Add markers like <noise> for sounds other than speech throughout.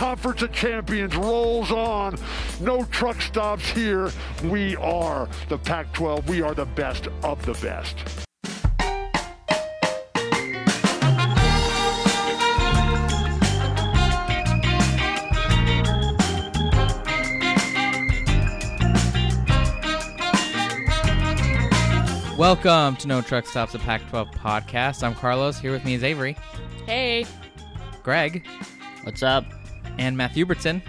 Conference of Champions rolls on. No truck stops here. We are the Pac 12. We are the best of the best. Welcome to No Truck Stops, a Pac 12 podcast. I'm Carlos. Here with me is Avery, Hey. Greg, What's up? And Matt Hubertson.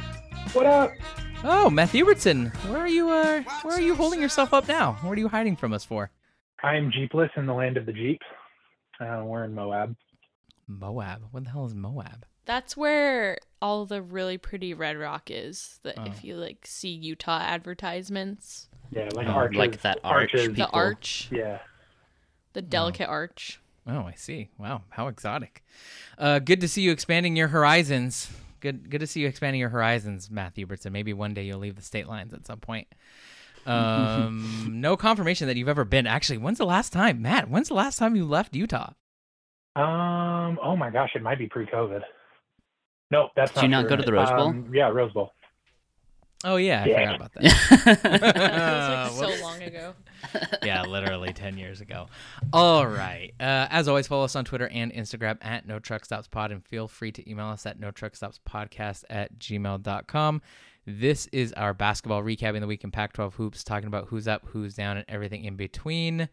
What up? Oh, Matt Hubertson, where are you? Uh, where are you holding yourself up now? What are you hiding from us for? I am Jeepless in the land of the Jeep. Uh, we're in Moab. Moab. What the hell is Moab? That's where all the really pretty red rock is. That Oh. if you like see Utah advertisements, Yeah, like Oh, arches. like that arch arches. the arch, Yeah. the delicate arch. Oh, I see. Wow, how exotic. Uh, good to see you expanding your horizons. Good, good to see you expanding your horizons, Matt Hubertson. Maybe one day you'll leave the state lines at some point. Um, <laughs> no confirmation that you've ever been. Actually, when's the last time, Matt? When's the last time you left Utah? Um. Oh my gosh, it might be pre-COVID. No, that's Did not you not true. go to the Rose Bowl? Um, yeah, Rose Bowl. Oh yeah, I Yeah. forgot about that. <laughs> It was like <laughs> so long ago. <laughs> yeah, literally 10 years ago. All right. Uh, as always, follow us on Twitter and Instagram at No Truck Stops Pod, and feel free to email us at No Truck Stops Podcast at gmail.com. This is our basketball recapping the week in Pac 12 hoops, talking about who's up, who's down, and everything in between.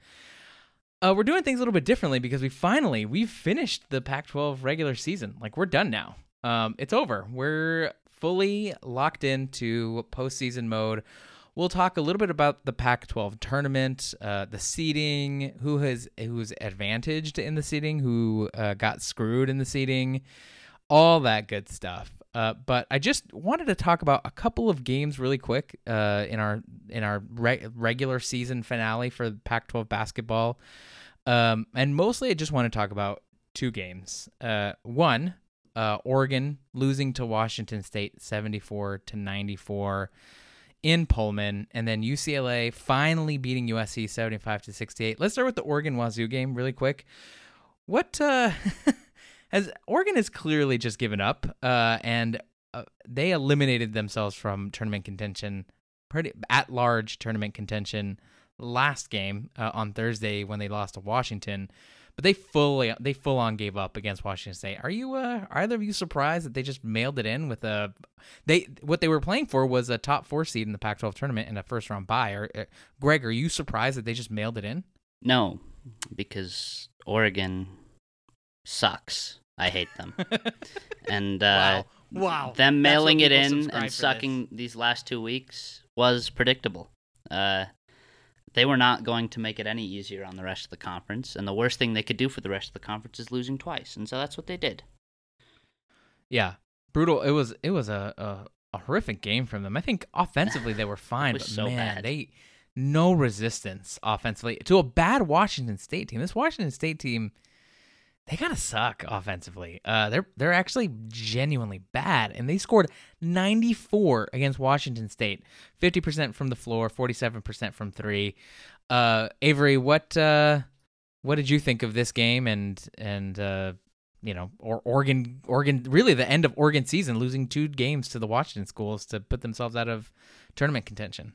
Uh, we're doing things a little bit differently because we finally we've finished the Pac-12 regular season. Like we're done now. Um, it's over. We're fully locked into postseason mode. We'll talk a little bit about the Pac-12 tournament, uh, the seeding, who has who's advantaged in the seeding, who uh, got screwed in the seeding, all that good stuff. Uh, but I just wanted to talk about a couple of games really quick uh, in our in our re- regular season finale for Pac-12 basketball, um, and mostly I just want to talk about two games. Uh, one, uh, Oregon losing to Washington State, seventy-four to ninety-four in Pullman, and then UCLA finally beating USC 75 to 68. Let's start with the Oregon Wazoo game really quick. What uh <laughs> has Oregon has clearly just given up uh and uh, they eliminated themselves from tournament contention pretty at large tournament contention last game uh, on Thursday when they lost to Washington. But they fully they full on gave up against Washington State. Are you uh, are either of you surprised that they just mailed it in with a they what they were playing for was a top four seed in the Pac-12 tournament and a first round bye? Or uh, Greg, are you surprised that they just mailed it in? no, because Oregon sucks. I hate them. <laughs> and uh, wow, them mailing it in and sucking these last two weeks was predictable. Uh, they were not going to make it any easier on the rest of the conference, and the worst thing they could do for the rest of the conference is losing twice, and so that's what they did. Yeah, brutal. It was it was a a, a horrific game from them. I think offensively they were <laughs> fine, but so man, bad. they no resistance offensively to a bad Washington State team. This Washington State team, they kind of suck offensively. Uh, they're they're actually genuinely bad, and they scored 94 against Washington State, 50 percent from the floor, 47 percent from three. Uh, Avery, what uh, what did you think of this game and and uh, you know, or Oregon, Oregon, really the end of Oregon season, losing two games to the Washington schools to put themselves out of tournament contention.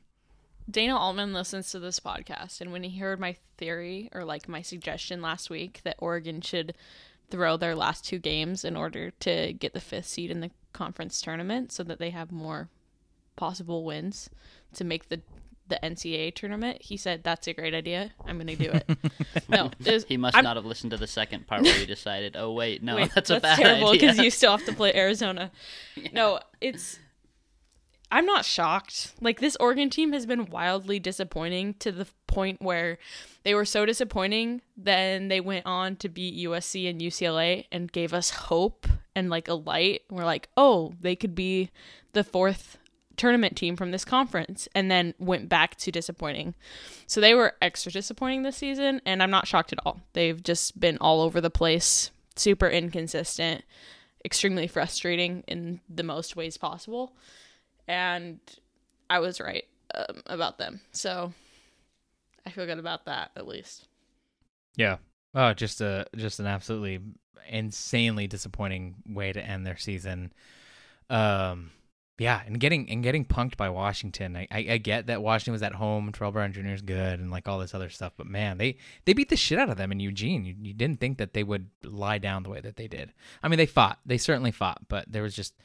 Dana Altman listens to this podcast, and when he heard my theory or like my suggestion last week that Oregon should throw their last two games in order to get the fifth seed in the conference tournament so that they have more possible wins to make the the NCAA tournament, he said that's a great idea. I'm going to do it. <laughs> no, it He must I'm- not have listened to the second part where he decided, oh wait, no, Wait, that's a bad terrible because you still have to play Arizona. <laughs> No, it's. I'm not shocked. Like this Oregon team has been wildly disappointing to the point where they were so disappointing. Then they went on to beat USC and UCLA and gave us hope and like a light. We're like, oh, they could be the fourth tournament team from this conference and then went back to disappointing. So they were extra disappointing this season and I'm not shocked at all. They've just been all over the place, super inconsistent, extremely frustrating in the most ways possible. And I was right um, about them. So I feel good about that at least. Yeah. Oh, just a just an absolutely insanely disappointing way to end their season. Um, yeah, and getting and getting punked by Washington. I, I, I get that Washington was at home, Terrell Brown Jr. is good, and like all this other stuff. But man, they they beat the shit out of them in Eugene. You, you didn't think that they would lie down the way that they did. I mean, they fought. They certainly fought, but there was just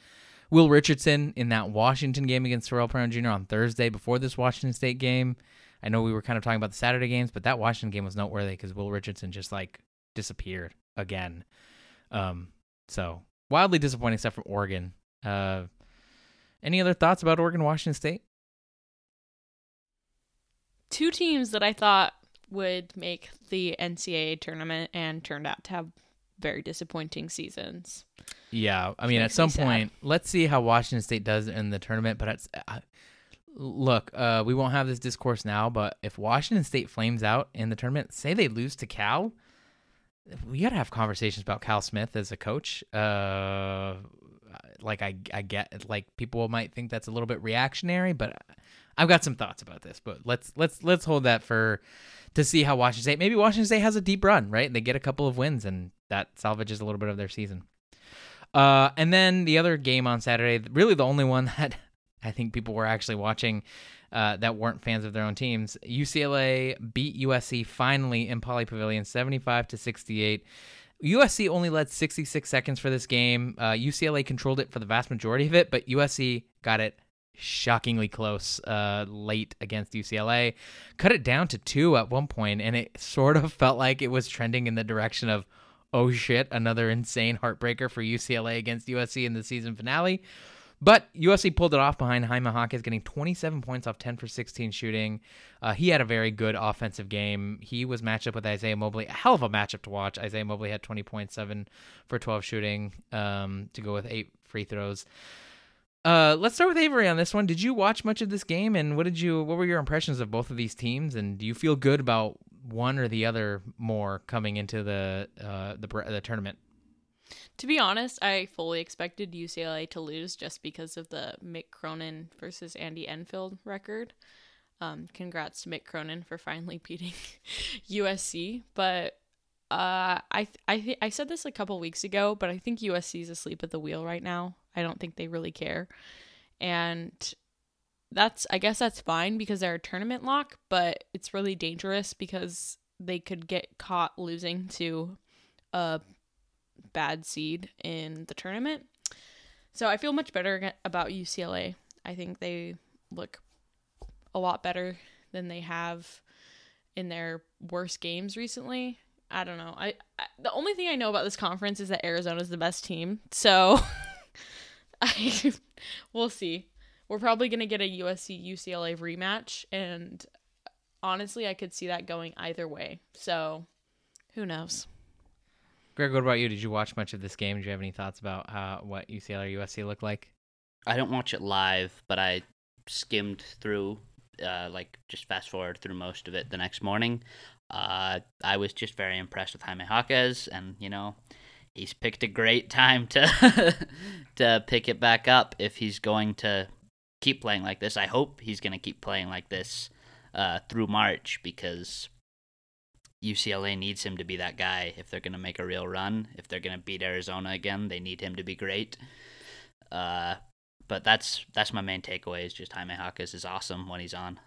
Will Richardson in that Washington game against Terrell Brown Jr. on Thursday before this Washington State game. I know we were kind of talking about the Saturday games, but that Washington game was noteworthy because Will Richardson just like disappeared again. Um, so wildly disappointing stuff from Oregon. Uh, any other thoughts about Oregon Washington State? Two teams that I thought would make the NCAA tournament and turned out to have very disappointing seasons. Yeah, I mean, at some sad. point, let's see how Washington State does in the tournament. But it's, uh, look, uh, we won't have this discourse now. But if Washington State flames out in the tournament, say they lose to Cal, we gotta have conversations about Kyle Smith as a coach. Uh, like I, I get, like people might think that's a little bit reactionary, but I've got some thoughts about this. But let's let's let's hold that for to see how Washington State. Maybe Washington State has a deep run, right? They get a couple of wins, and that salvages a little bit of their season. Uh, and then the other game on Saturday, really the only one <laughs> that I think people were actually watching uh, that weren't fans of their own teams. UCLA beat USC finally in Pauley Pavilion, seventy-five to sixty-eight. USC only led 66 seconds for this game. Uh, UCLA controlled it for the vast majority of it, but USC got it shockingly close uh, late against UCLA. Cut it down to two at one point, and it sort of felt like it was trending in the direction of, oh shit, another insane heartbreaker for UCLA against USC in the season finale. But USC pulled it off behind Jaime Jaquez, getting 27 points off 10 for 16 shooting. Uh, he had a very good offensive game. He was matched up with Isaiah Mobley. A hell of a matchup to watch. Isaiah Mobley had 20.7 for 12 shooting um, to go with eight free throws. Uh, let's start with Avery on this one. Did you watch much of this game, and what did you? What were your impressions of both of these teams? And do you feel good about one or the other more coming into the uh, the the tournament? To be honest, I fully expected UCLA to lose just because of the Mick Cronin versus Andy Enfield record. Um, congrats to Mick Cronin for finally <laughs> beating USC. But uh, I th- I th- I said this a couple weeks ago, but I think USC is asleep at the wheel right now. I don't think they really care, and that's I guess that's fine because they're a tournament lock, but it's really dangerous because they could get caught losing to a bad seed in the tournament. So I feel much better about UCLA. I think they look a lot better than they have in their worst games recently. I don't know. I, I the only thing I know about this conference is that Arizona's the best team. So <laughs> I we'll see. We're probably going to get a USC UCLA rematch and honestly, I could see that going either way. So who knows? Greg, what about you? Did you watch much of this game? Do you have any thoughts about how what UCLA or USC looked like? I don't watch it live, but I skimmed through, uh, like just fast forward through most of it the next morning. Uh, I was just very impressed with Jaime Jaquez, and you know, he's picked a great <laughs> time to <laughs> to pick it back up if he's going to keep playing like this. I hope he's going to keep playing like this uh, through March because UCLA needs him to be that guy if they're going to make a real run. If they're going to beat Arizona again, they need him to be great. Uh, but that's that's my main takeaway is just Jaime Jaquez is awesome when he's on.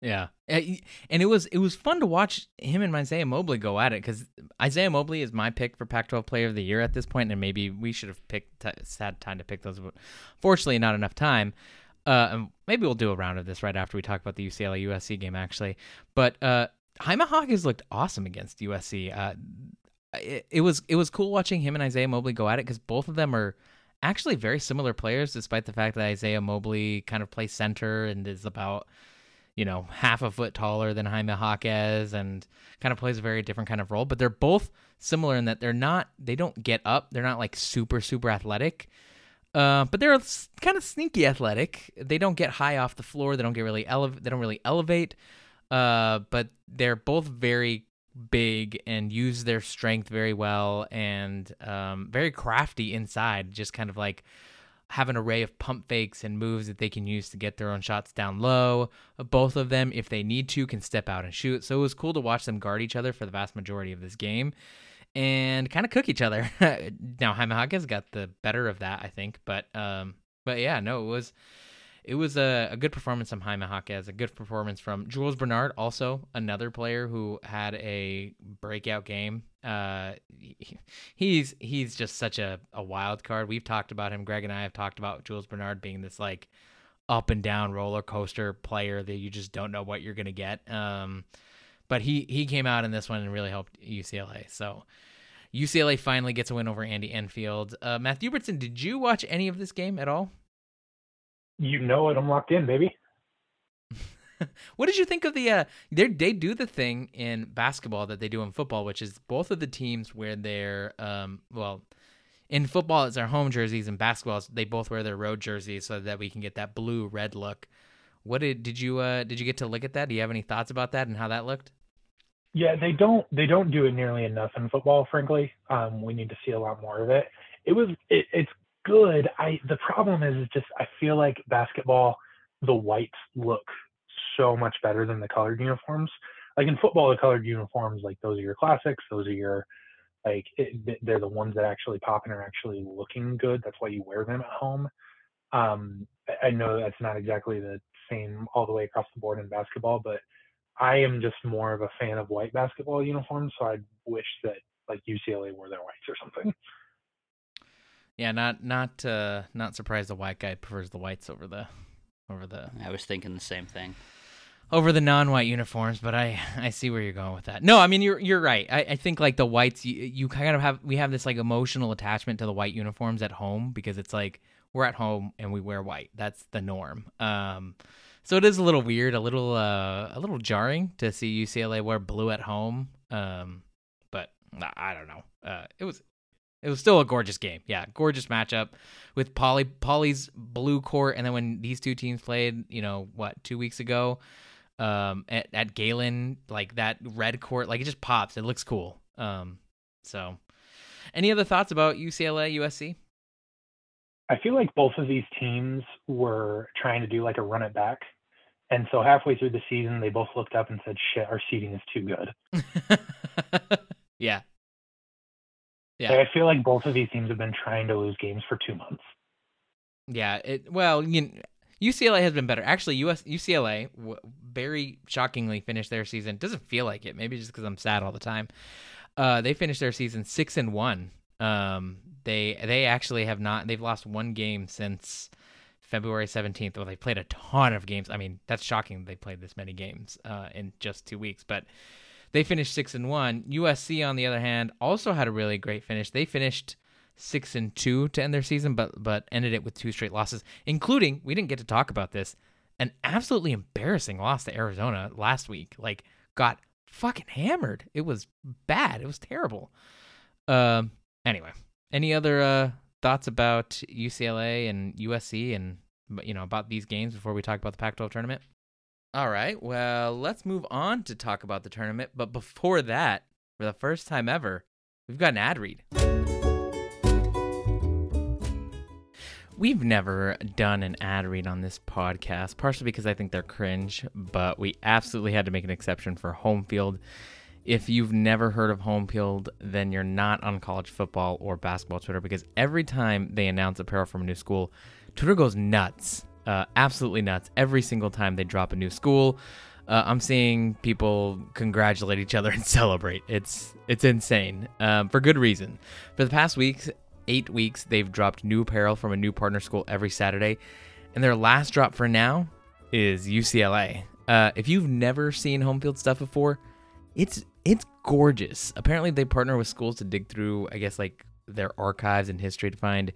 Yeah, Uh, and it was it was fun to watch him and Isaiah Mobley go at it because Isaiah Mobley is my pick for Pac-12 Player of the Year at this point, and maybe we should have picked had time to pick those, but fortunately, not enough time. Uh, and maybe we'll do a round of this right after we talk about the UCLA USC game, actually. But uh, Jaime Jaquez looked awesome against USC. Uh, it, it was it was cool watching him and Isaiah Mobley go at it because both of them are actually very similar players, despite the fact that Isaiah Mobley kind of plays center and is about you know half a foot taller than Jaime Jaquez and kind of plays a very different kind of role. But they're both similar in that they're not they don't get up. They're not like super super athletic. Uh, but they're kind of sneaky athletic. They don't get high off the floor. They don't get really elevate. They don't really elevate. Uh, but they're both very big and use their strength very well and um, very crafty inside. Just kind of like have an array of pump fakes and moves that they can use to get their own shots down low. Both of them, if they need to, can step out and shoot. So it was cool to watch them guard each other for the vast majority of this game and kind of cook each other. <laughs> now Jaime Jaquez got the better of that, I think, but um, but yeah, no, it was it was a, a good performance from Jaime Jaquez, a good performance from Jules Bernard, also another player who had a breakout game. Uh, he- he's he's just such a, a wild card. We've talked about him. Greg and I have talked about Jules Bernard being this like up and down roller coaster player that you just don't know what you're gonna get. Um, but he he came out in this one and really helped UCLA. So UCLA finally gets a win over Andy Enfield. Uh, Matthew Hubertson, did you watch any of this game at all? You know it. I'm locked in, baby. <laughs> What did you think of the? Uh, they they do the thing in basketball that they do in football, which is both of the teams wear their um well, in football it's their home jerseys, and basketball they both wear their road jerseys, so that we can get that blue red look. What did did you uh did you get to look at that? Do you have any thoughts about that and how that looked? Yeah, they don't they don't do it nearly enough in football. Frankly, um, we need to see a lot more of it. It was it, it's good. I the problem is it's just I feel like basketball, the whites look so much better than the colored uniforms. Like in football, the colored uniforms like those are your classics. Those are your like it, they're the ones that actually pop and are actually looking good. That's why you wear them at home. Um, I know that's not exactly the same all the way across the board in basketball, but I am just more of a fan of white basketball uniforms, so I wish that like UCLA wore their whites or something. Yeah, not not uh not surprised the white guy prefers the whites over the over the I was thinking the same thing. over the non-white uniforms, but I I see where you're going with that. No, I mean you're you're right. I, I think like the whites, you, you kind of have we have this like emotional attachment to the white uniforms at home because it's like we're at home and we wear white. That's the norm. Um, so it is a little weird, a little uh a little jarring to see UCLA wear blue at home. Um, but I- don't know. Uh, it was it was still a gorgeous game. Yeah, gorgeous matchup with Pauley Pauley's blue court, and then when these two teams played, you know what, two weeks ago, um, at at Galen, like that red court, like it just pops. It looks cool. Um, so, any other thoughts about UCLA USC? I feel like both of these teams were trying to do like a run it back. And so halfway through the season, they both looked up and said, shit, our seating is too good. <laughs> yeah, Yeah. Like, I feel like both of these teams have been trying to lose games for two months. Yeah, it well, you UCLA has been better. Actually, US UCLA w- very shockingly finished their season. Doesn't feel like it. Maybe just because I'm sad all the time. Uh, they finished their season six and one. Um, they they actually have not. They've lost one game since February 17th. Well, they played a ton of games. I mean, that's shocking. They played this many games uh, in just two weeks, but they finished six and one. USC, on the other hand, also had a really great finish. They finished six and two to end their season, but but ended it with two straight losses, including we didn't get to talk about this, an absolutely embarrassing loss to Arizona last week. Like got fucking hammered. It was bad. It was terrible. Um. Anyway, any other uh, thoughts about UCLA and USC and you know about these games before we talk about the Pac-12 tournament? All right. Well, let's move on to talk about the tournament. But before that, for the first time ever, we've got an ad read. We've never done an ad read on this podcast, partially because I think they're cringe, but we absolutely had to make an exception for home field. If you've never heard of home field, then you're not on college football or basketball Twitter because every time they announce apparel from a new school, Twitter goes nuts. Uh, absolutely nuts. Every single time they drop a new school, uh, I'm seeing people congratulate each other <laughs> and celebrate. It's it's insane um, for good reason. For the past weeks, eight weeks, they've dropped new apparel from a new partner school every Saturday, and their last drop for now is UCLA. Uh, if you've never seen home field stuff before, it's it's gorgeous. Apparently, they partner with schools to dig through, I guess, like their archives and history to find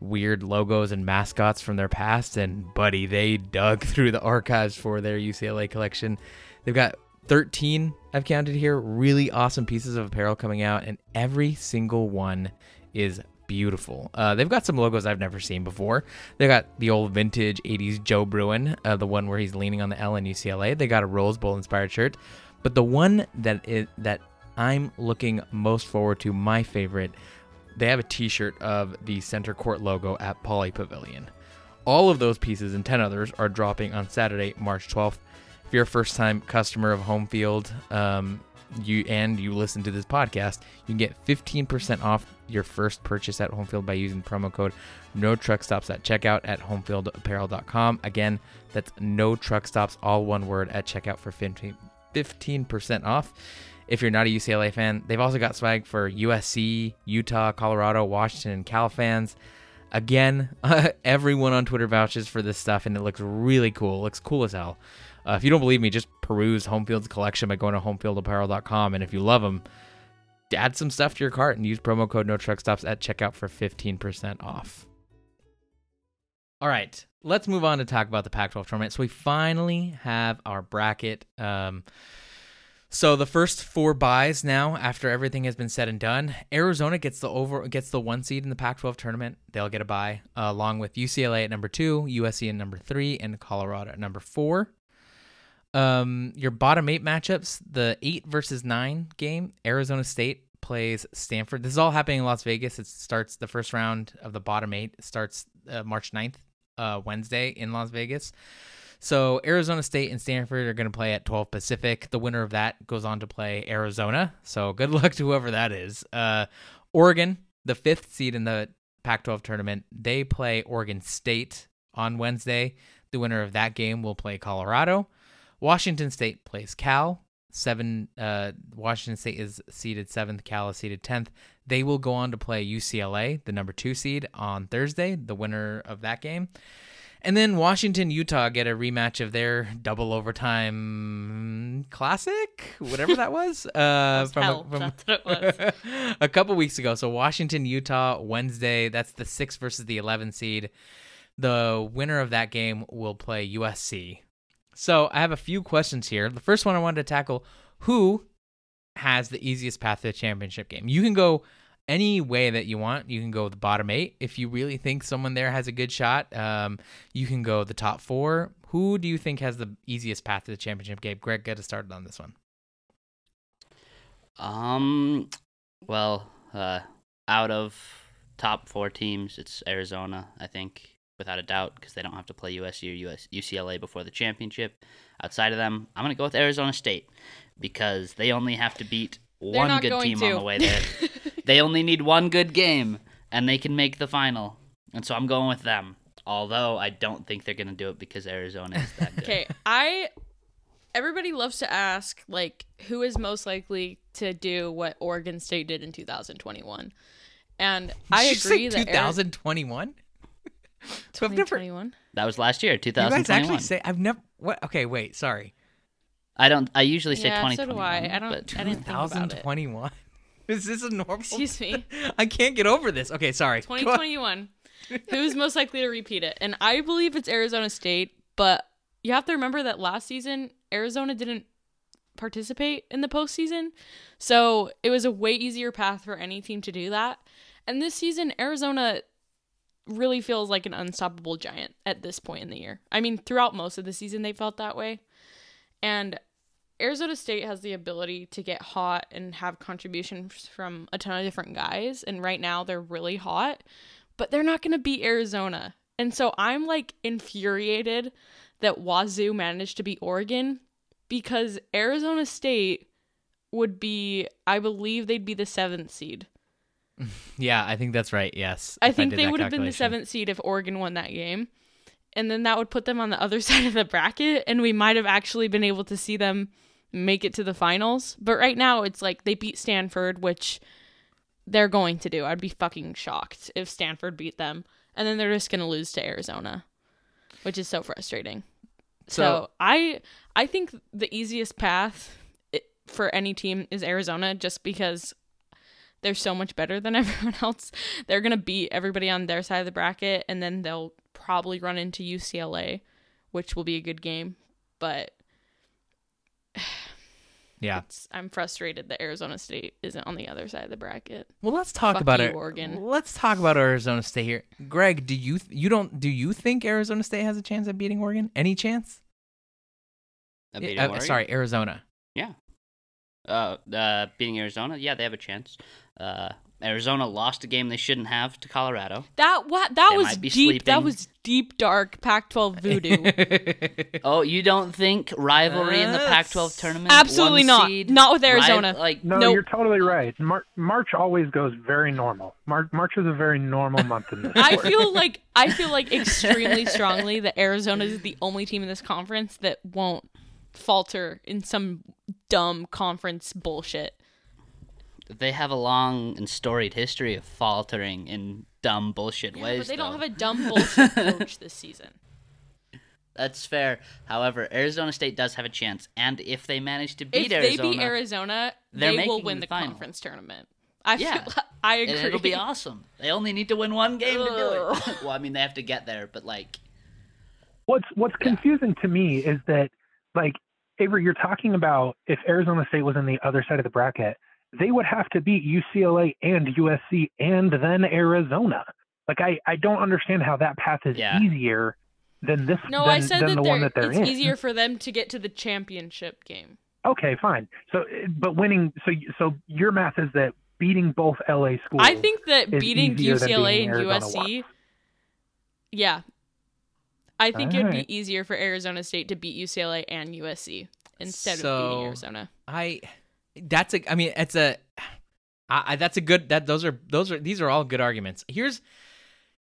weird logos and mascots from their past. And buddy, they dug <laughs> through the archives for their UCLA collection. They've got 13, I've counted here, really awesome pieces of apparel coming out, and every single one is beautiful. Uh, they've got some logos I've never seen before. They got the old vintage 80s Joe Bruin, uh, the one where he's leaning on the L in UCLA. They got a Rose Bowl inspired shirt. But the one that is that I'm looking most forward to, my favorite, they have a T-shirt of the center court logo at Pauley Pavilion. All of those pieces and 10 others are dropping on Saturday, March 12th. If you're a first-time customer of Home Field, um, you and you listen to this podcast, you can get 15% off your first purchase at Homefield by using promo code No Truck Stops at checkout at homefieldapparel.com. Again, that's No Truck Stops, all one word at checkout for 15 15% off. If you're not a UCLA fan, they've also got swag for USC, Utah, Colorado, Washington, and Cal fans. Again, <laughs> everyone on Twitter vouches for this stuff, and it looks really cool. It looks cool as hell. Uh, if you don't believe me, just peruse Homefield's collection by going to homefieldapparel.com. And if you love them, add some stuff to your cart and use promo code No Truck Stops at checkout for 15% off. All right, let's move on to talk about the Pac-12 tournament. So we finally have our bracket. Um, so the first four buys now, after everything has been said and done, Arizona gets the over gets the one seed in the Pac-12 tournament. They'll get a buy uh, along with UCLA at number two, USC at number three, and Colorado at number four. Um, your bottom eight matchups: the eight versus nine game, Arizona State plays Stanford. This is all happening in Las Vegas. It starts the first round of the bottom eight starts uh, March 9th, uh, Wednesday in Las Vegas. So Arizona State and Stanford are going to play at 12 Pacific. The winner of that goes on to play Arizona. So good <laughs> luck to whoever that is. Uh, Oregon, the fifth seed in the Pac-12 tournament, they play Oregon State on Wednesday. The winner of that game will play Colorado. Washington State plays Cal. Seven. Uh, Washington State is seeded seventh. Cal is seeded tenth. They will go on to play UCLA, the number two seed, on Thursday. The winner of that game. And then Washington, Utah get a rematch of their double overtime classic, whatever that was. <laughs> Uh, Was hell, it was. <laughs> a couple weeks ago. So Washington, Utah, Wednesday. That's the six versus the 11 seed. The winner of that game will play USC. So I have a few questions here. The first one I wanted to tackle: Who has the easiest path to the championship game? You can go any way that you want. You can go the bottom eight if you really think someone there has a good shot. Um, you can go the top four. Who do you think has the easiest path to the championship game? Greg, get us started on this one. Um, well, uh, out of top four teams, it's Arizona, I think, without a doubt, because they don't have to play USC or US, UCLA before the championship. Outside of them, I'm gonna go with Arizona State because they only have to beat one good team to. on the way there. <laughs> they only need one good game, and they can make the final. And so I'm going with them. Although I don't think they're gonna do it because Arizona is that good. <laughs> Okay, I everybody loves to ask like who is most likely to do what Oregon State did in 2021. And I agree that 2021. <laughs> So I've never- 2021. That was last year, You guys 2021. actually say I've never. What? Okay, wait. Sorry. I don't. I usually say Yeah, so do 2021. I. I don't- but- I didn't think about it. 2021. <laughs> Is this a normal? Excuse me. <laughs> I can't get over this. Okay, sorry. 2021. Who's most likely to repeat it? And I believe it's Arizona State, but you have to remember that last season Arizona didn't participate in the postseason. So it was a way easier path for any team to do that. And this season, Arizona really feels like an unstoppable giant at this point in the year. I mean, throughout most of the season, they felt that way. And Arizona State has the ability to get hot and have contributions from a ton of different guys. And right now, they're really hot, but they're not going to beat Arizona. And so I'm like infuriated that Wazoo managed to beat Oregon because Arizona State would be, I believe they'd be the seventh seed. <laughs> Yeah, I think that's right. Yes. I think did they would have been the seventh seed if Oregon won that game. And then that would put them on the other <laughs> side of the bracket, and we might have actually been able to see them make it to the finals. But right now, it's like they beat Stanford, which they're going to do. I'd be fucking shocked if Stanford beat them. And then they're just going to lose to Arizona, which is so frustrating. So, So- I I think the easiest path for any team is Arizona just because they're so much better than <laughs> everyone else. They're going to beat everybody on their side of the bracket and then they'll probably run into UCLA, which will be a good game, but <sighs> Yeah. it's, I'm frustrated that Arizona State isn't on the other side of the bracket. Well, let's talk Fuck about you, it. Oregon. Let's talk about Arizona State here. Greg, do you you don't do you think Arizona State has a chance at beating Oregon? Any chance? Uh, beating Oregon? sorry, Arizona. Yeah. Uh, uh, beating Arizona, yeah, they have a chance. Uh, Arizona lost a game they shouldn't have to Colorado. That what that They was might be deep. That was deep dark Pac-12 voodoo. <laughs> Oh, you don't think rivalry in the Uh, Pac-12 tournament? Absolutely not. seed, Not with Arizona. ri- like No, Nope. you're totally right. Mar- March always goes very normal. Mar- March is a very normal month in this. I sport. feel <laughs> like I feel like extremely strongly that Arizona is the only team in this conference that won't falter in some dumb conference bullshit. they have a long and storied history of faltering in dumb bullshit Yeah, ways. but they don't have a dumb bullshit <laughs> coach this season. That's fair. However, Arizona State does have a chance, and if they manage to beat if they Arizona, beat Arizona, they're will win the the conference tournament. I Yeah. feel, <laughs> I agree. and it'll be awesome. They only need to win one game to do it. <laughs> well, I mean, they have to get there, but like, What's What's confusing to me is that, like, Avery, you're talking about if Arizona State was in the other side of the bracket, they would have to beat UCLA and USC and then Arizona. Like, I I don't understand how that path is Yeah. easier than this. No, than, I said than that, the one that they're it's in. easier for them to get to the championship game. Okay, fine. So, but winning. So, so your math is that beating both LA schools. I think that beating UCLA beating and Arizona USC, yeah, I think it'd Alright. be easier for Arizona State to beat UCLA and USC instead of beating Arizona. I that's a I mean it's a I, I that's a good that those are those are these are all good arguments. Here's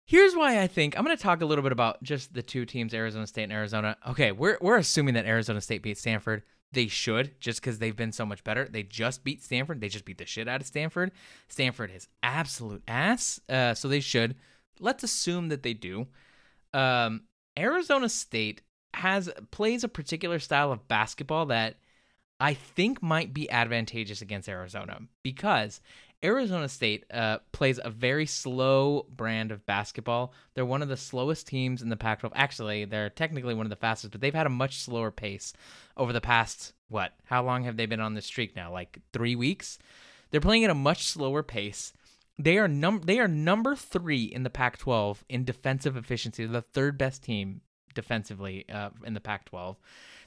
here's why I think I'm going to talk a little bit about just the two teams Arizona State and Arizona. Okay, we're we're assuming that Arizona State beat Stanford. They should just cuz they've been so much better. They just beat Stanford. They just beat the shit out of Stanford. Stanford is absolute ass. Uh so they should. Let's assume that they do. Um Arizona State has plays a particular style of basketball that I think might be advantageous against Arizona because Arizona State uh, plays a very slow brand of basketball. They're one of the slowest teams in the Pac 12. Actually, they're technically one of the fastest, but they've had a much slower pace over the past, what? How long have they been on this streak now? Like three weeks? They're playing at a much slower pace. They are num they are number three in the Pac-12 in defensive efficiency. They're the third best team defensively uh, in the Pac-12.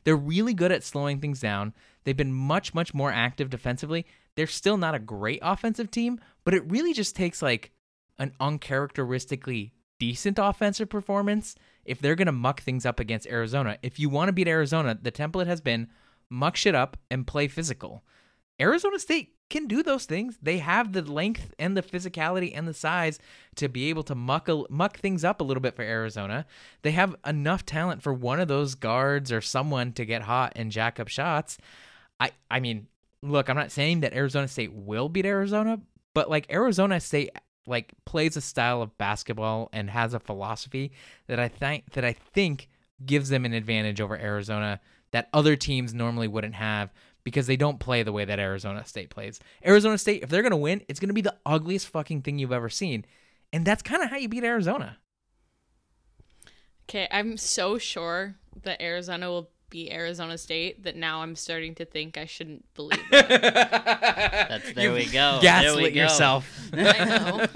They're really good at slowing things down. They've been much much more active defensively. They're still not a great offensive team, but it really just takes like an uncharacteristically decent offensive performance if they're going to muck things up against Arizona. If you want to beat Arizona, the template has been muck shit up and play physical. Arizona State can do those things. They have the length and the physicality and the size to be able to muck a, muck things up a little bit for Arizona. They have enough talent for one of those guards or someone to get hot and jack up shots. I I mean, look, I'm not saying that Arizona State will beat Arizona, but like Arizona State like plays a style of basketball and has a philosophy that I think that I think gives them an advantage over Arizona that other teams normally wouldn't have because they don't play the way that Arizona State plays. Arizona State, if they're going to win, it's going to be the ugliest fucking thing you've ever seen. And that's kind of how you beat Arizona. Okay, I'm so sure that Arizona will be Arizona State that now I'm starting to think I shouldn't believe <laughs> that. That's there we go. there Gaslit we go. yourself. <laughs> I know.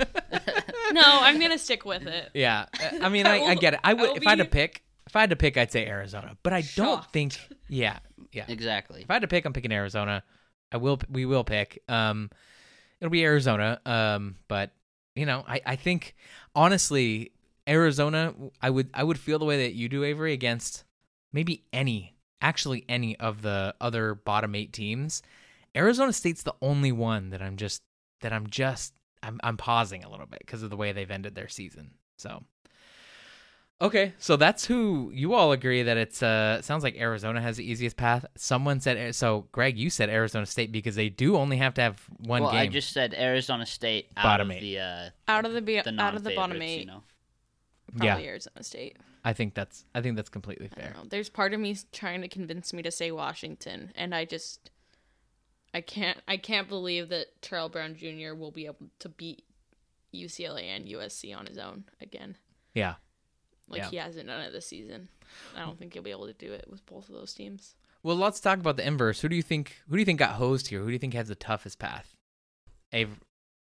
<laughs> no, I'm gonna stick with it. yeah. I mean, I, I get it. I would I'll if I had to pick, if I had to pick, I'd say Arizona. But I don't think yeah. Yeah. Exactly. If I had to pick, I'm picking Arizona. I will. We will pick. Um, it'll be Arizona. Um, but you know, I I think honestly, Arizona. I would I would feel the way that you do, Avery, against maybe any, actually any of the other bottom eight teams. Arizona State's the only one that I'm just that I'm just I'm I'm pausing a little bit because of the way they've ended their season. So. Okay, so that's who you all agree that it's uh sounds like Arizona has the easiest path. Someone said so Greg, you said Arizona State because they do only have to have one well, game. I just said Arizona State out Bottom of eight. the uh, Out of the be- the out of the bottom eight, You know. probably Yeah. Arizona State. I think that's I think that's completely I fair. don't know. There's part of me trying to convince me to say Washington, and I just I can't I can't believe that Terrell Brown Jr. will be able to beat UCLA and USC on his own again. Yeah. Like Yeah. he hasn't done it this season. I don't think he'll be able to do it with both of those teams. Well, let's talk about the inverse. Who do you think who do you think got hosed here? Who do you think has the toughest path? Ave-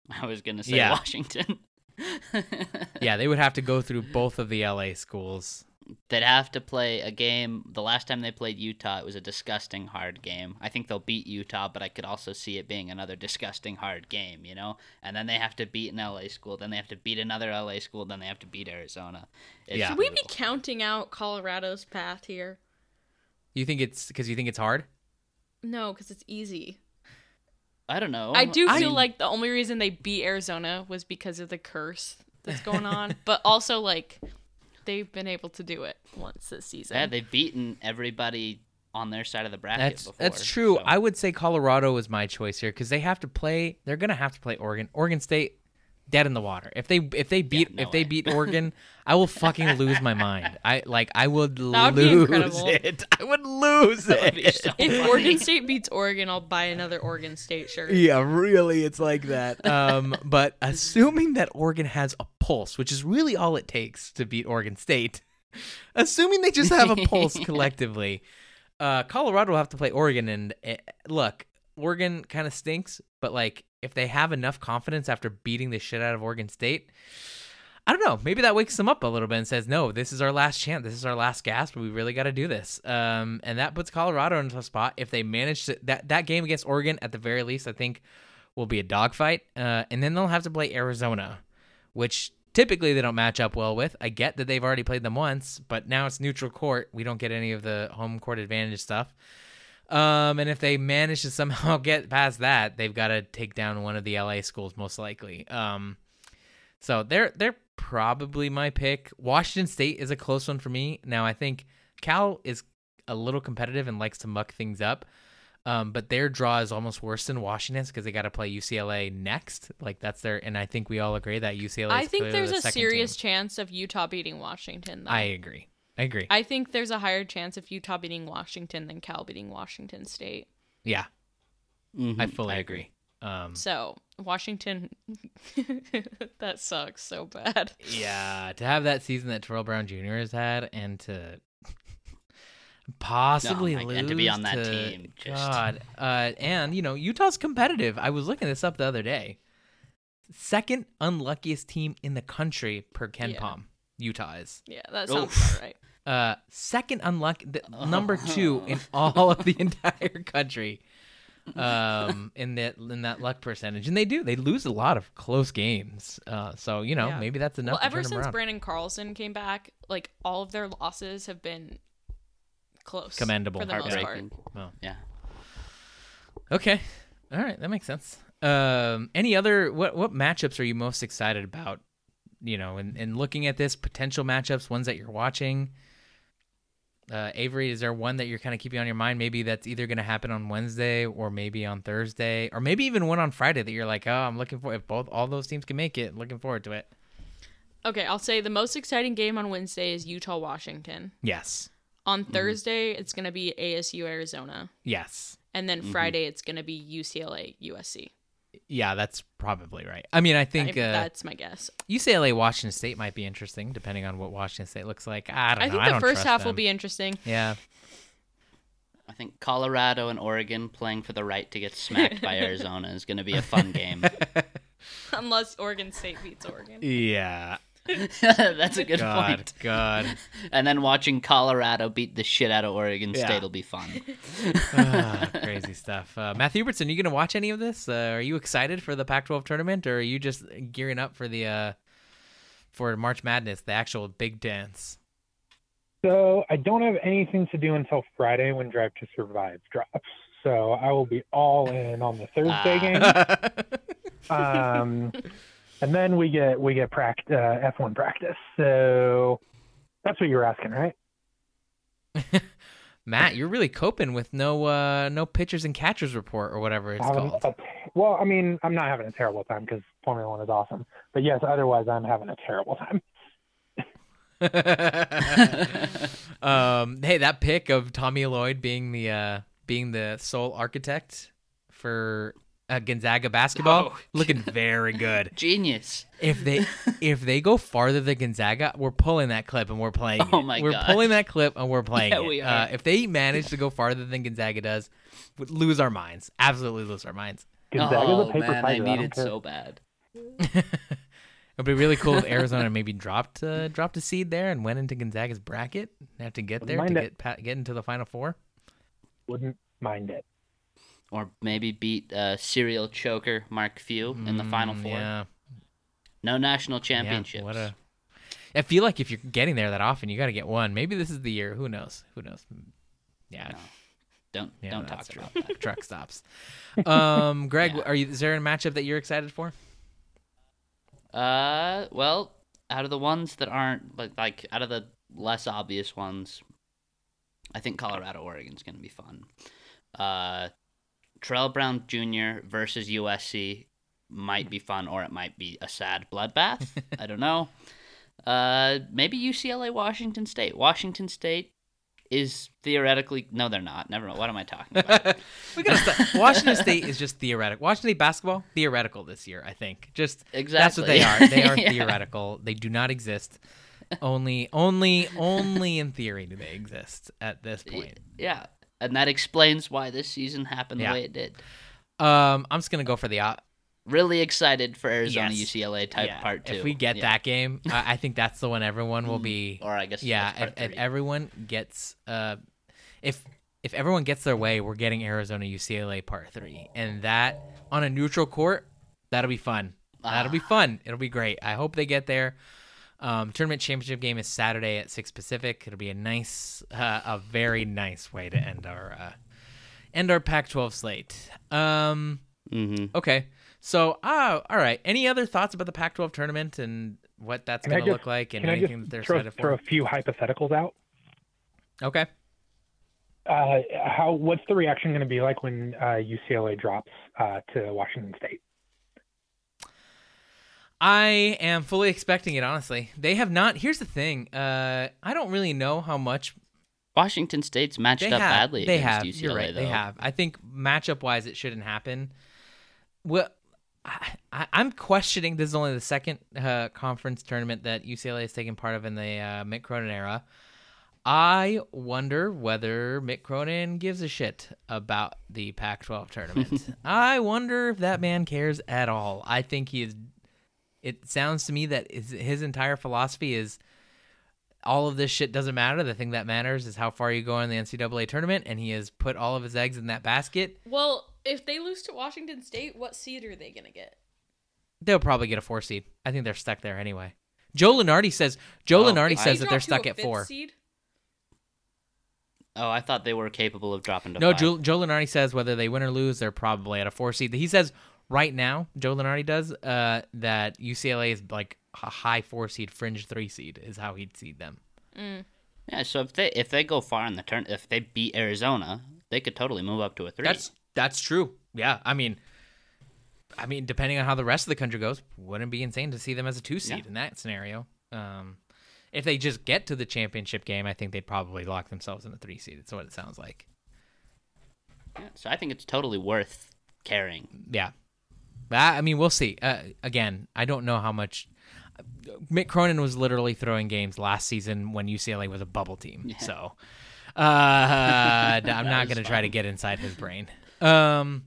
I was gonna say Yeah. Washington. <laughs> yeah, they would have to go through both of the LA schools. They'd have to play a game. The last time they played Utah, it was a disgusting hard game. I think they'll beat Utah, but I could also see it being another disgusting hard game, you know. And then they have to beat an LA school, then they have to beat another LA school, then they have to beat Arizona. It's Yeah. Should we be counting out Colorado's path here? You think it's because you think it's hard? No, because it's easy. I don't know. I do I- feel like the only reason they beat Arizona was because of the curse that's going <laughs> on, but also like they've been able to do it once this season. Yeah, they've beaten everybody on their side of the bracket That's before. that's true. so- I would say Colorado was my choice here because they have to play. They're gonna have to play Oregon. Oregon State, dead in the water. If they if they beat no if they beat Oregon, I will fucking lose my mind. I like I would <laughs> That would lose incredible. it. I would lose That would it. so if. Oregon State beats Oregon, I'll buy another Oregon State shirt. Yeah, really, it's like that. Um, <laughs> but assuming that Oregon has a pulse, which is really all it takes to beat Oregon State, assuming they just have a pulse <laughs> collectively, uh, Colorado will have to play Oregon. And uh, look, Oregon kind of stinks, but like if they have enough confidence after beating the shit out of Oregon State. I don't know. Maybe that wakes them up a little bit and says, "No, this is our last chance. This is our last gasp. We really got to do this." Um, and that puts Colorado into a spot if they manage to that that game against Oregon at the very least. I think will be a dogfight, uh, and then they'll have to play Arizona, which typically they don't match up well with. I get that they've already played them once, but now it's neutral court. We don't get any of the home court advantage stuff. Um, and if they manage to somehow <laughs> get past that, they've got to take down one of the LA schools most likely. Um, so they're they're probably my pick. Washington State is a close one for me. Now I think Cal is a little competitive and likes to muck things up. Um, but their draw is almost worse than Washington's because they got to play UCLA next. Like that's their, and I think we all agree that UCLA. I think there's the a serious team. chance of Utah beating Washington. Though. I agree. I agree. I think there's a higher chance of Utah beating Washington than Cal beating Washington State. yeah, Mhm, I fully agree. Um, So Washington, <laughs> that sucks so bad. yeah, to have that season that Terrell Brown Jr. has had, and to <laughs> possibly my- lose and to be on that to- team, just- God, uh, and you know Utah's competitive. I was looking this up the other day. Second unluckiest team in the country per Ken Yeah. Palm. Utah is. Yeah, that Oh. sounds about right. Uh, second unlucky, the, <laughs> number two in all of the <laughs> entire country. Um, <laughs> in that in that luck percentage, and they do they lose a lot of close games. Uh, so you know Yeah. maybe that's enough. Well, ever since around. Branden Carlson came back, like all of their losses have been close, Commendable. for the most part. Heartbreaking. Well. Yeah. Okay. All right, that makes sense. Um, any other what what matchups are you most excited about? You know, and, and looking at this potential matchups, ones that you're watching. Uh, Avery, is there one that you're kind of keeping on your mind? Maybe that's either going to happen on Wednesday or maybe on Thursday, or maybe even one on Friday that you're like, oh, I'm looking for. If both all those teams can make it, looking forward to it. Okay, I'll say the most exciting game on Wednesday is Utah Washington. Yes. On Mm-hmm. Thursday, it's gonna be ASU Arizona, Yes. and then Friday it's gonna be UCLA USC. Yeah, that's probably right. I mean, I think I- uh, that's my guess. UCLA Washington State might be interesting, depending on what Washington State looks like. I don't know. I know. think I the first trust half will be interesting. Yeah. I think Colorado and Oregon playing for the right to get smacked by <laughs> Arizona is going to be a fun game. <laughs> Unless Oregon State beats Oregon. Yeah. <laughs> That's a good God. point. God. <laughs> And then watching Colorado beat the shit out of Oregon Yeah. State will be fun. <laughs> Ah, crazy stuff. Uh, Matthew Hubertson, are you gonna watch any of this? Uh, are you excited for the Pac-12 tournament, or are you just gearing up for the uh, for March Madness, the actual big dance? So I don't have anything to do until Friday when Drive to Survive drops. So I will be all in on the Thursday Ah. game. Um, and then we get we get pract- uh, F1 practice. So that's what you were asking, right? <laughs> Matt, you're really coping with no uh, no pitchers and catchers report or whatever it's Having called. a- well, I mean, I'm not having a terrible time because Formula One is awesome. But yes, otherwise, I'm having a terrible time. <laughs> <laughs> um, hey, that pick of Tommy Lloyd being the uh, being the sole architect for uh, Gonzaga basketball, Oh. <laughs> looking very good. Genius. If they <laughs> if they go farther than Gonzaga, we're pulling that clip and we're playing. Oh it. my We're gosh. pulling that clip and we're playing Yeah, it. we Uh, if they manage to go farther than Gonzaga does, we'd lose our minds. Absolutely lose our minds. Gonzaga's oh a paper man, I tiger. need don't it care. so bad. <laughs> It'd be really cool if Arizona maybe dropped uh, dropped a seed there and went into Gonzaga's bracket. They have to get there to it. get pa- get into the final four. Wouldn't mind it. Or maybe beat uh, serial choker Mark Few in the final Mm, four. Yeah, No national yeah. championships. What a. I feel like if you're getting there that often, you got to get one. Maybe this is the year. Who knows? Who knows? Yeah. No. Don't Yeah, don't talk about that. <laughs> Truck stops. Um, <laughs> Greg, Yeah. are you? Is there a matchup that you're excited for? Uh, well, out of the ones that aren't like like out of the less obvious ones, I think Colorado Oregon's gonna be fun. Uh, Terrell Brown Jr. versus USC might be fun, or it might be a sad bloodbath. <laughs> I don't know. Uh, maybe UCLA Washington State. Washington State is theoretically no, they're not. Never mind. What am I talking about? <laughs> we gotta stop. Washington State is just theoretical. Washington State basketball theoretical this year. I think just exactly that's what they are. They <laughs> are Yeah. theoretical. They do not exist. Only, only, only in theory do they exist at this point. yeah, and that explains why this season happened Yeah. the way it did. Um, I'm just gonna go for the op- really excited for Arizona Yes. UCLA type yeah, part two. If we get Yeah. that game, I, I think that's the one everyone will be. <laughs> or I guess yeah, if, if everyone gets, uh, if if everyone gets their way, we're getting Arizona UCLA part three, and that on a neutral court, that'll be fun. That'll be Ah. fun. It'll be great. I hope they get there. Um, tournament championship game is Saturday at six Pacific. It'll be a nice, uh, a very nice way to end our uh, end our Pac-12 slate. Um, Mhm. okay, so uh, all right. Any other thoughts about the Pac-12 tournament and what that's going to look like and Can I anything that they're just throw, excited throw a few hypotheticals out? Okay. Uh, how? What's the reaction going to be like when uh, UCLA drops uh, to Washington State? I am fully expecting it. Honestly, they have not. Here's the thing. Uh, I don't really know how much Washington State's matched up have. badly they against have. UCLA. You're right. Though. They have. I think matchup wise, it shouldn't happen. Well, I, I'm questioning. This is only the second uh, conference tournament that UCLA has taken part of in the uh, Mick Cronin era. I wonder whether Mick Cronin gives a shit about the Pac-12 tournament. <laughs> I wonder if that man cares at all. I think he is. It sounds to me that his, his entire philosophy is all of this shit doesn't matter. The thing that matters is how far you go in the NCAA tournament, and he has put all of his eggs in that basket. Well, if they lose to Washington State, what seed are they gonna get? They'll probably get a four seed. I think they're stuck there anyway. Joe Lunardi says Joe Oh, Lunardi says that they're dropped to stuck a at fifth four. Seed? Oh, I thought they were capable of dropping to No, five. Joe, Joe Lunardi says whether they win or lose, they're probably at a four seed. He says right now, Joe Lunardi does uh, that UCLA is like a high four seed, fringe three seed is how he'd seed them. Yeah, so if they if they go far in the turn, if they beat Arizona, they could totally move up to a three. That's that's true. Yeah, I mean, I mean, depending on how the rest of the country goes, wouldn't it be insane to see them as a two seed Yeah. in that scenario. Um, if they just get to the championship game, I think they'd probably lock themselves in the three seed. That's what it sounds like. yeah, so I think it's totally worth carrying. Yeah, but I I mean, we'll see. Uh, again, I don't know how much. Mick Cronin was literally throwing games last season when UCLA was a bubble team. Yeah. So uh, <laughs> I'm not going to try to get inside his brain. Um,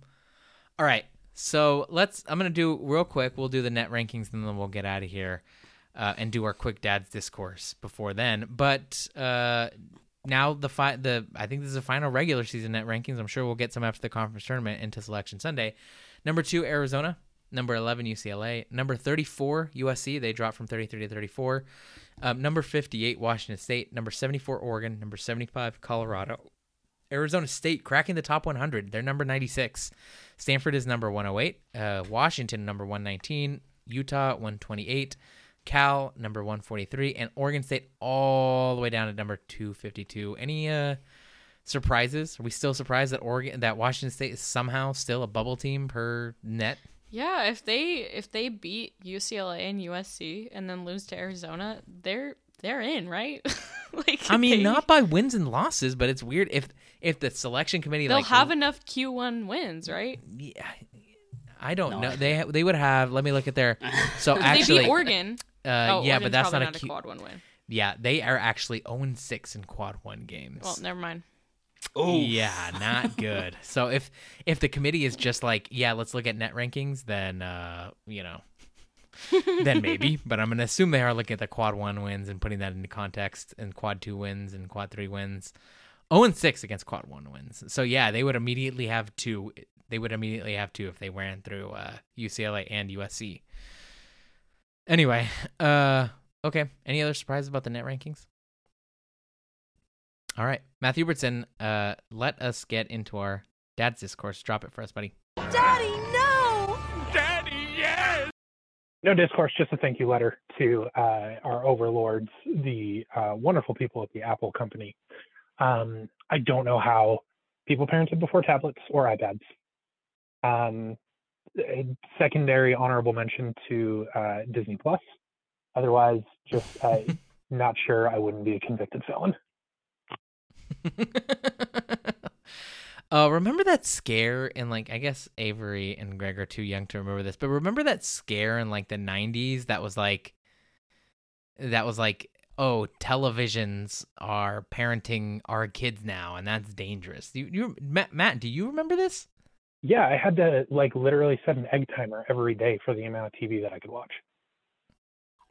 all right. So let's. I'm going to do real quick. We'll do the net rankings and then we'll get out of here uh, and do our quick dad's discourse before then. But uh, now the fi- the I think this is the final regular season net rankings. I'm sure we'll get some after the conference tournament into Selection Sunday. Number two, Arizona. Number 11, UCLA. Number 34, USC. They dropped from 33 to 34. Um, number 58, Washington State. Number 74, Oregon. Number 75, Colorado. Arizona State cracking the top 100. They're number 96. Stanford is number 108. Uh, Washington, number 119. Utah, 128. Cal, number 143. And Oregon State all the way down to number 252. Any uh, surprises? Are we still surprised that Oregon, that Washington State is somehow still a bubble team per net? Yeah, if they if they beat UCLA and USC and then lose to Arizona, they're they're in, right? <laughs> like I mean, they, not by wins and losses, but it's weird if if the selection committee they'll like have enough Q1 wins, right? yeah, I don't No know. idea. They they would have. Let me look at their. <laughs> So actually, they beat Oregon. uh, oh, yeah, Oregon's but that's probably not a a Q- quad one win. Yeah, they are actually 0 6 in quad one games. Well, never mind. Oh yeah, not good. <laughs> so if if the committee is just like, yeah, let's look at net rankings, then uh, you know, <laughs> then maybe. But I'm gonna assume they are looking at the quad one wins and putting that into context, and quad two wins and quad three wins. 0 and 6 against quad one wins. So yeah, they would immediately have two. They would immediately have two if they ran through uh, UCLA and USC. Anyway, uh, okay. Any other surprises about the net rankings? All right, Matthew Hubertson, uh, let us get into our dad's discourse. Drop it for us, buddy. Daddy, no! Daddy, yes! No discourse, just a thank you letter to uh, our overlords, the uh, wonderful people at the Apple company. Um, I don't know how people parented before tablets or iPads. Um, secondary honorable mention to uh, Disney Plus. Otherwise, just uh, <laughs> not sure I wouldn't be a convicted felon. <laughs> uh, remember that scare in like I guess Avery and Greg are too young to remember this, but remember that scare in like the '90s that was like that was like oh televisions are parenting our kids now and that's dangerous. You, you Matt, Matt, do you remember this? Yeah, I had to like literally set an egg timer every day for the amount of TV that I could watch.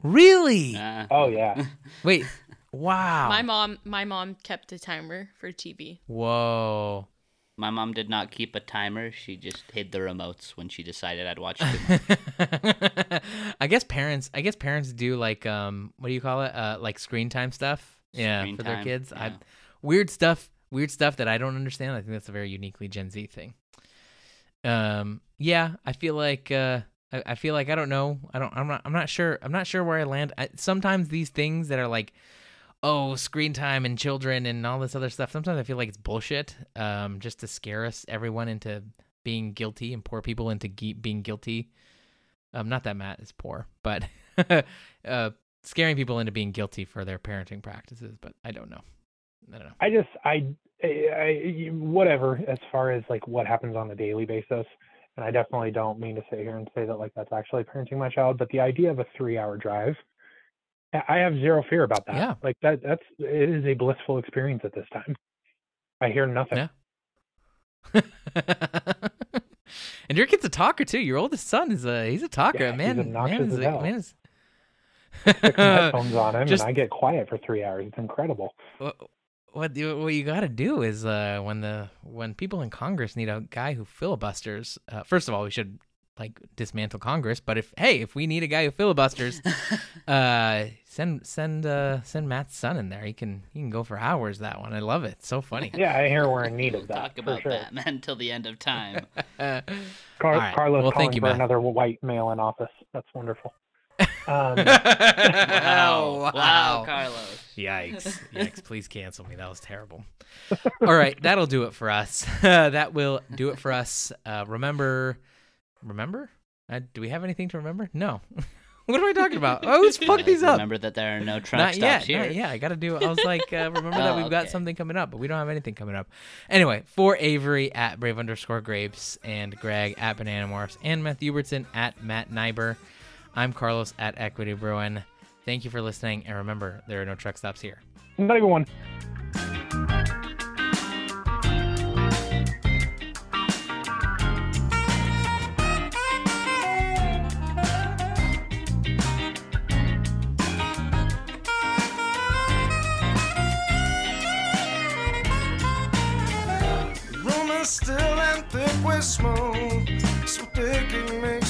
Really? Uh, Oh yeah. Wait. Wow. My mom, my mom kept a timer for TV. Whoa. My mom did not keep a timer. She just hid the remotes when she decided I'd watch too much. <laughs> I guess parents. I guess parents do like um, what do you call it? Uh, like screen time stuff. Yeah, Screen for their time, kids. I weird stuff. Weird stuff that I don't understand. I think that's a very uniquely Gen Z thing. Um, yeah, I feel like uh, I, I feel like I don't know. I don't. I'm not. I'm not sure. I'm not sure where I land. I, sometimes these things that are like oh screen time and children and all this other stuff. Sometimes i feel like it's bullshit um just to scare us everyone into being guilty and poor people into ge- being guilty. Um not that matt is poor but <laughs> uh scaring people into being guilty for their parenting practices but i don't know. I don't know. I just I, I whatever as far as like what happens on a daily basis. And I definitely don't mean to sit here and say that like that's actually parenting my child, but the idea of a three-hour drive, I have zero fear about that. Yeah. Like that that's it is a blissful experience at this time. I hear nothing. Yeah. <laughs> and your kid's a talker too. Your oldest son is a he's a talker. Yeah, he's man, obnoxious man is as a- hell. man is <laughs> headphones on him Just- and I get quiet for three hours. It's incredible. what what you, what you got to do is uh, when the when people in Congress need a guy who filibusters. Uh, first of all, we should like dismantle Congress. But if hey, if we need a guy who filibusters, <laughs> uh, send send uh, send Matt's son in there. He can he can go for hours. That one, I love it. It's so funny. Yeah, I hear we're in need of that. Talk about sure. Batman <laughs> till the end of time. <laughs> Uh, Car- All right. Carlos Well, calling thank you, for Matt. another white male in office. That's wonderful. Um, Wow. Wow, Carlos. Yikes. Yikes. Please cancel me. That was terrible. All right. That'll do it for us. that will do it for us. Uh, remember, remember? Uh, do we have anything to remember? No. <laughs> what am I talking about? Oh, let's <laughs> fuck these up. Remember that there are no truck Not stops yet. here. Not yet. I got to do I was like, uh, <laughs> remember that Oh, we've got something coming up, but we don't have anything coming up. Anyway, for Avery at Brave underscore Grapes and Greg at Banana Morphs and Matt Hubertson at Matt Nyber, I'm Carlos at Equity Bruin. Thank you for listening. And remember, there are no truck stops here. not even one. Room is still